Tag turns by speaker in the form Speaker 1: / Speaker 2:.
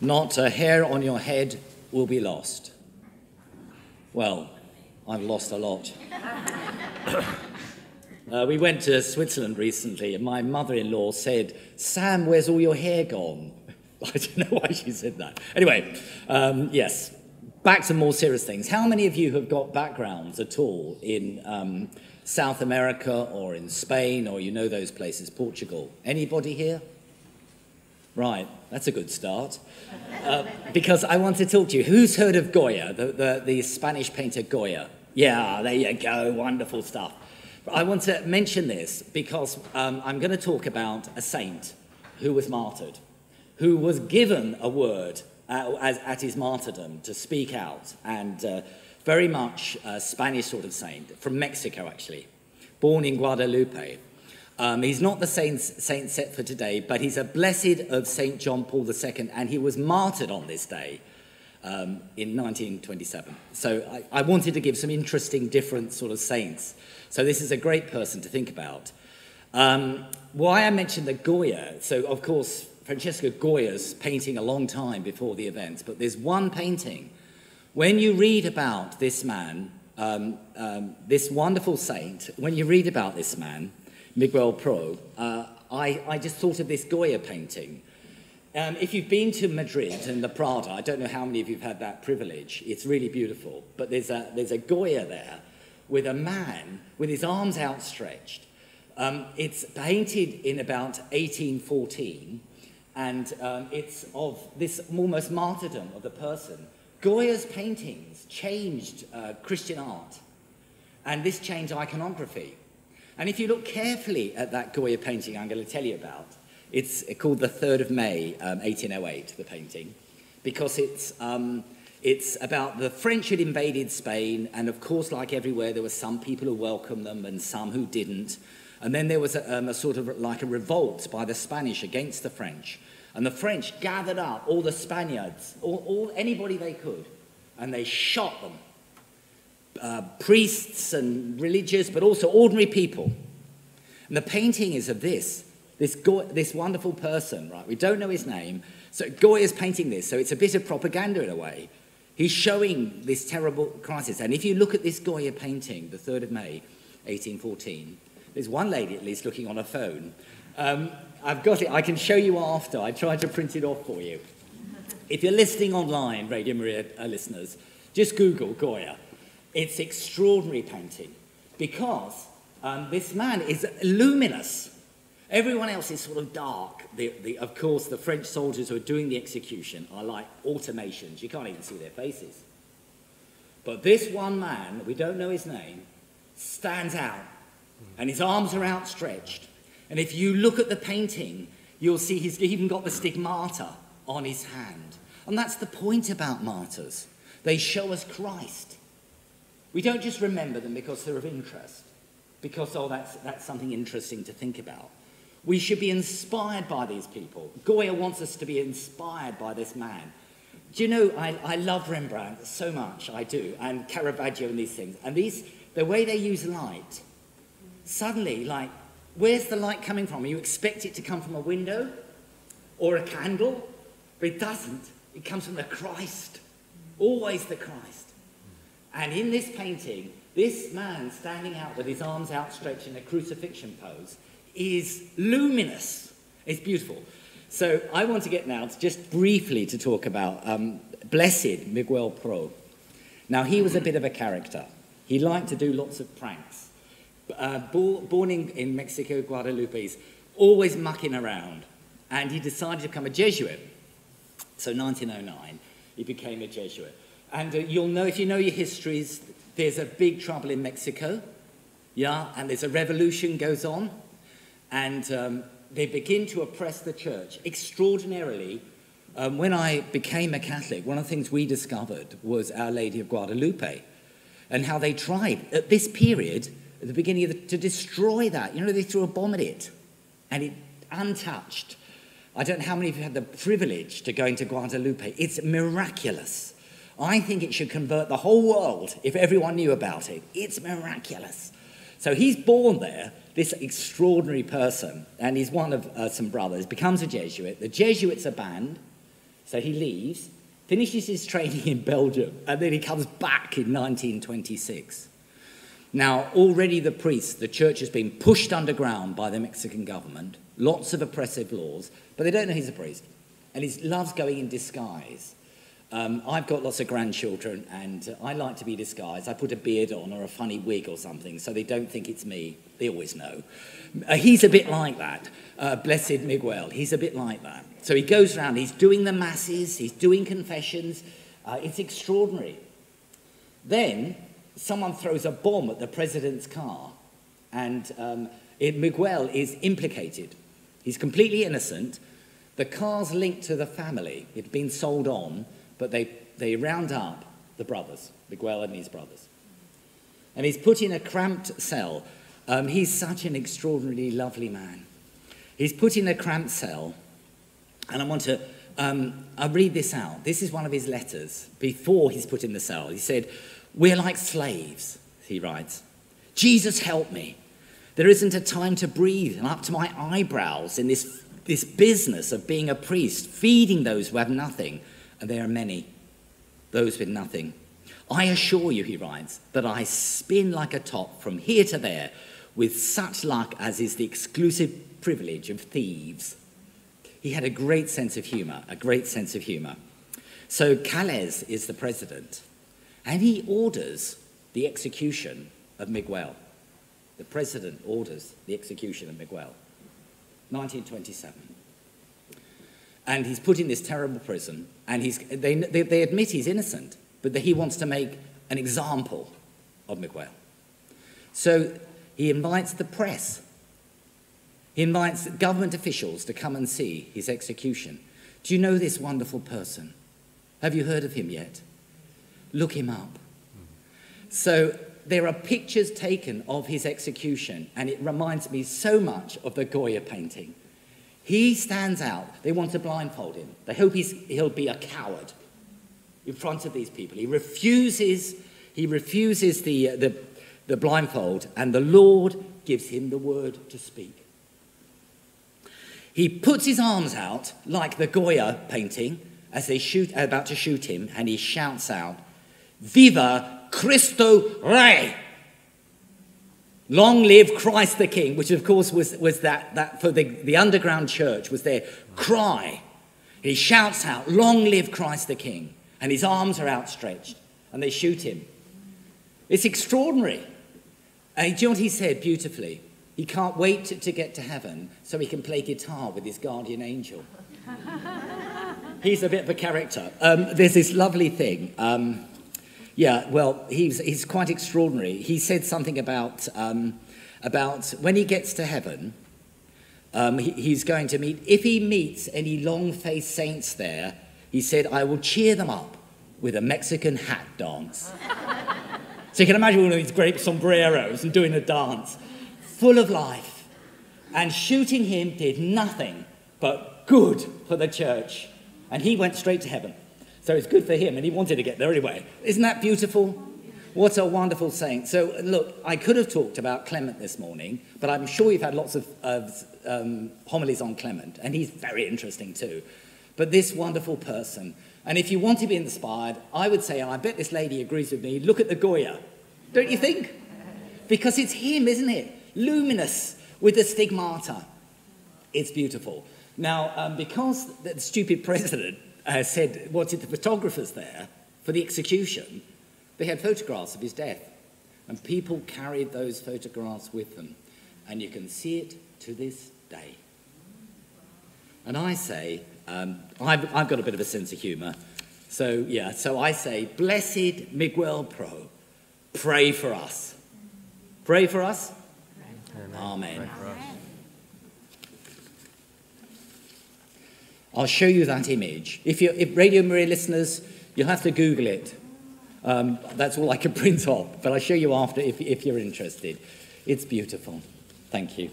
Speaker 1: Not a hair on your head will be lost. Well, I've lost a lot. uh, we went to Switzerland recently, and my mother in law said, Sam, where's all your hair gone? I don't know why she said that. Anyway, um, yes, back to more serious things. How many of you have got backgrounds at all in um, South America or in Spain or you know those places, Portugal? Anybody here? Right, that's a good start. Uh, because I want to talk to you. Who's heard of Goya, the, the, the Spanish painter Goya? Yeah, there you go, wonderful stuff. I want to mention this because um, I'm going to talk about a saint who was martyred, who was given a word uh, as, at his martyrdom to speak out, and uh, very much a Spanish sort of saint, from Mexico actually, born in Guadalupe. Um, he's not the saint, saint set for today, but he's a blessed of St. John Paul II, and he was martyred on this day um, in 1927. So I, I, wanted to give some interesting, different sort of saints. So this is a great person to think about. Um, why I mentioned the Goya, so of course, Francesco Goya's painting a long time before the events, but there's one painting. When you read about this man, um, um, this wonderful saint, when you read about this man, Miguel Pro, uh, I, I just thought of this Goya painting. Um, if you've been to Madrid and the Prado, I don't know how many of you have had that privilege. It's really beautiful. But there's a, there's a Goya there with a man with his arms outstretched. Um, it's painted in about 1814, and um, it's of this almost martyrdom of the person. Goya's paintings changed uh, Christian art, and this changed iconography. And if you look carefully at that Goya painting I'm going to tell you about, it's called The 3rd of May, um, 1808, the painting, because it's, um, it's about the French had invaded Spain, and of course, like everywhere, there were some people who welcomed them and some who didn't. And then there was a, um, a sort of like a revolt by the Spanish against the French. And the French gathered up all the Spaniards, all, all anybody they could, and they shot them uh, priests and religious, but also ordinary people. And the painting is of this, this, this wonderful person, right? We don't know his name. So Goya's painting this, so it's a bit of propaganda in a way. He's showing this terrible crisis. And if you look at this Goya painting, the 3rd of May, 1814, there's one lady at least looking on a phone. Um, I've got it, I can show you after. I tried to print it off for you. If you're listening online, Radio Maria uh, listeners, just Google Goya it's extraordinary painting because um, this man is luminous. Everyone else is sort of dark. The, the, of course, the French soldiers who are doing the execution are like automations. You can't even see their faces. But this one man, we don't know his name, stands out and his arms are outstretched. And if you look at the painting, you'll see he's even got the stigmata on his hand. And that's the point about martyrs. They show us Christ. We don't just remember them because they're of interest, because, oh, that's, that's something interesting to think about. We should be inspired by these people. Goya wants us to be inspired by this man. Do you know, I, I love Rembrandt so much, I do, and Caravaggio and these things. And these, the way they use light, suddenly, like, where's the light coming from? You expect it to come from a window or a candle, but it doesn't. It comes from the Christ, always the Christ. And in this painting, this man standing out with his arms outstretched in a crucifixion pose is luminous. It's beautiful. So I want to get now to just briefly to talk about um, Blessed Miguel Pro. Now, he was a bit of a character. He liked to do lots of pranks. Uh, born in, in Mexico, Guadalupe, he's always mucking around. And he decided to become a Jesuit. So 1909, he became a Jesuit. And uh, you'll know, if you know your histories, there's a big trouble in Mexico. Yeah, and there's a revolution goes on. And um, they begin to oppress the church extraordinarily. Um, when I became a Catholic, one of the things we discovered was Our Lady of Guadalupe and how they tried at this period, at the beginning of the, to destroy that. You know, they threw a bomb at it and it untouched. I don't know how many of you had the privilege to go into Guadalupe. It's miraculous. I think it should convert the whole world if everyone knew about it. It's miraculous. So he's born there, this extraordinary person, and he's one of uh, some brothers, becomes a Jesuit. The Jesuits are banned, So he leaves, finishes his training in Belgium, and then he comes back in 1926. Now, already the priests, the church has been pushed underground by the Mexican government, lots of oppressive laws, but they don't know he's a priest. And he loves going in disguise. Um, I've got lots of grandchildren, and I like to be disguised. I put a beard on or a funny wig or something so they don't think it's me. They always know. Uh, he's a bit like that. Uh, blessed Miguel, he's a bit like that. So he goes around, he's doing the masses, he's doing confessions. Uh, it's extraordinary. Then someone throws a bomb at the president's car, and um, it, Miguel is implicated. He's completely innocent. The car's linked to the family. It's been sold on but they, they round up the brothers, Miguel and his brothers. And he's put in a cramped cell. Um, he's such an extraordinarily lovely man. He's put in a cramped cell, and I want to um, I'll read this out. This is one of his letters before he's put in the cell. He said, We're like slaves, he writes. Jesus, help me. There isn't a time to breathe, and up to my eyebrows in this, this business of being a priest, feeding those who have nothing, and there are many, those with nothing. I assure you, he writes, that I spin like a top from here to there with such luck as is the exclusive privilege of thieves. He had a great sense of humor, a great sense of humor. So Calles is the president, and he orders the execution of Miguel. The president orders the execution of Miguel. 1927 and he's put in this terrible prison, and he's, they, they, they admit he's innocent, but that he wants to make an example of Miguel. So he invites the press. He invites government officials to come and see his execution. Do you know this wonderful person? Have you heard of him yet? Look him up. So there are pictures taken of his execution, and it reminds me so much of the Goya painting. He stands out. They want to blindfold him. They hope he's, he'll be a coward in front of these people. He refuses, he refuses the, the, the blindfold, and the Lord gives him the word to speak. He puts his arms out like the Goya painting as they shoot, about to shoot him, and he shouts out, Viva Cristo Rey! Long live Christ the King, which of course was, was that, that for the, the underground church was their cry. He shouts out, Long live Christ the King. And his arms are outstretched and they shoot him. It's extraordinary. And do you know what he said beautifully? He can't wait to, to get to heaven so he can play guitar with his guardian angel. He's a bit of a character. Um, there's this lovely thing. Um, yeah, well, he's, he's quite extraordinary. He said something about, um, about when he gets to heaven, um, he, he's going to meet, if he meets any long faced saints there, he said, I will cheer them up with a Mexican hat dance. so you can imagine one of these great sombreros and doing a dance, full of life. And shooting him did nothing but good for the church. And he went straight to heaven. So it's good for him, and he wanted to get there anyway. Isn't that beautiful? What a wonderful saint. So, look, I could have talked about Clement this morning, but I'm sure you've had lots of, of um, homilies on Clement, and he's very interesting too. But this wonderful person, and if you want to be inspired, I would say, and I bet this lady agrees with me, look at the Goya. Don't you think? Because it's him, isn't it? Luminous with the stigmata. It's beautiful. Now, um, because the stupid president uh, said, wanted the photographers there for the execution, they had photographs of his death. And people carried those photographs with them. And you can see it to this day. And I say, um, I've, I've, got a bit of a sense of humour. So, yeah, so I say, Blessed Miguel Pro, pray for us. Pray for us? Amen. Amen. I'll show you that image. If you're if Radio Maria listeners, you'll have to Google it. Um, that's all I can print off, but I'll show you after if, if you're interested. It's beautiful. Thank you.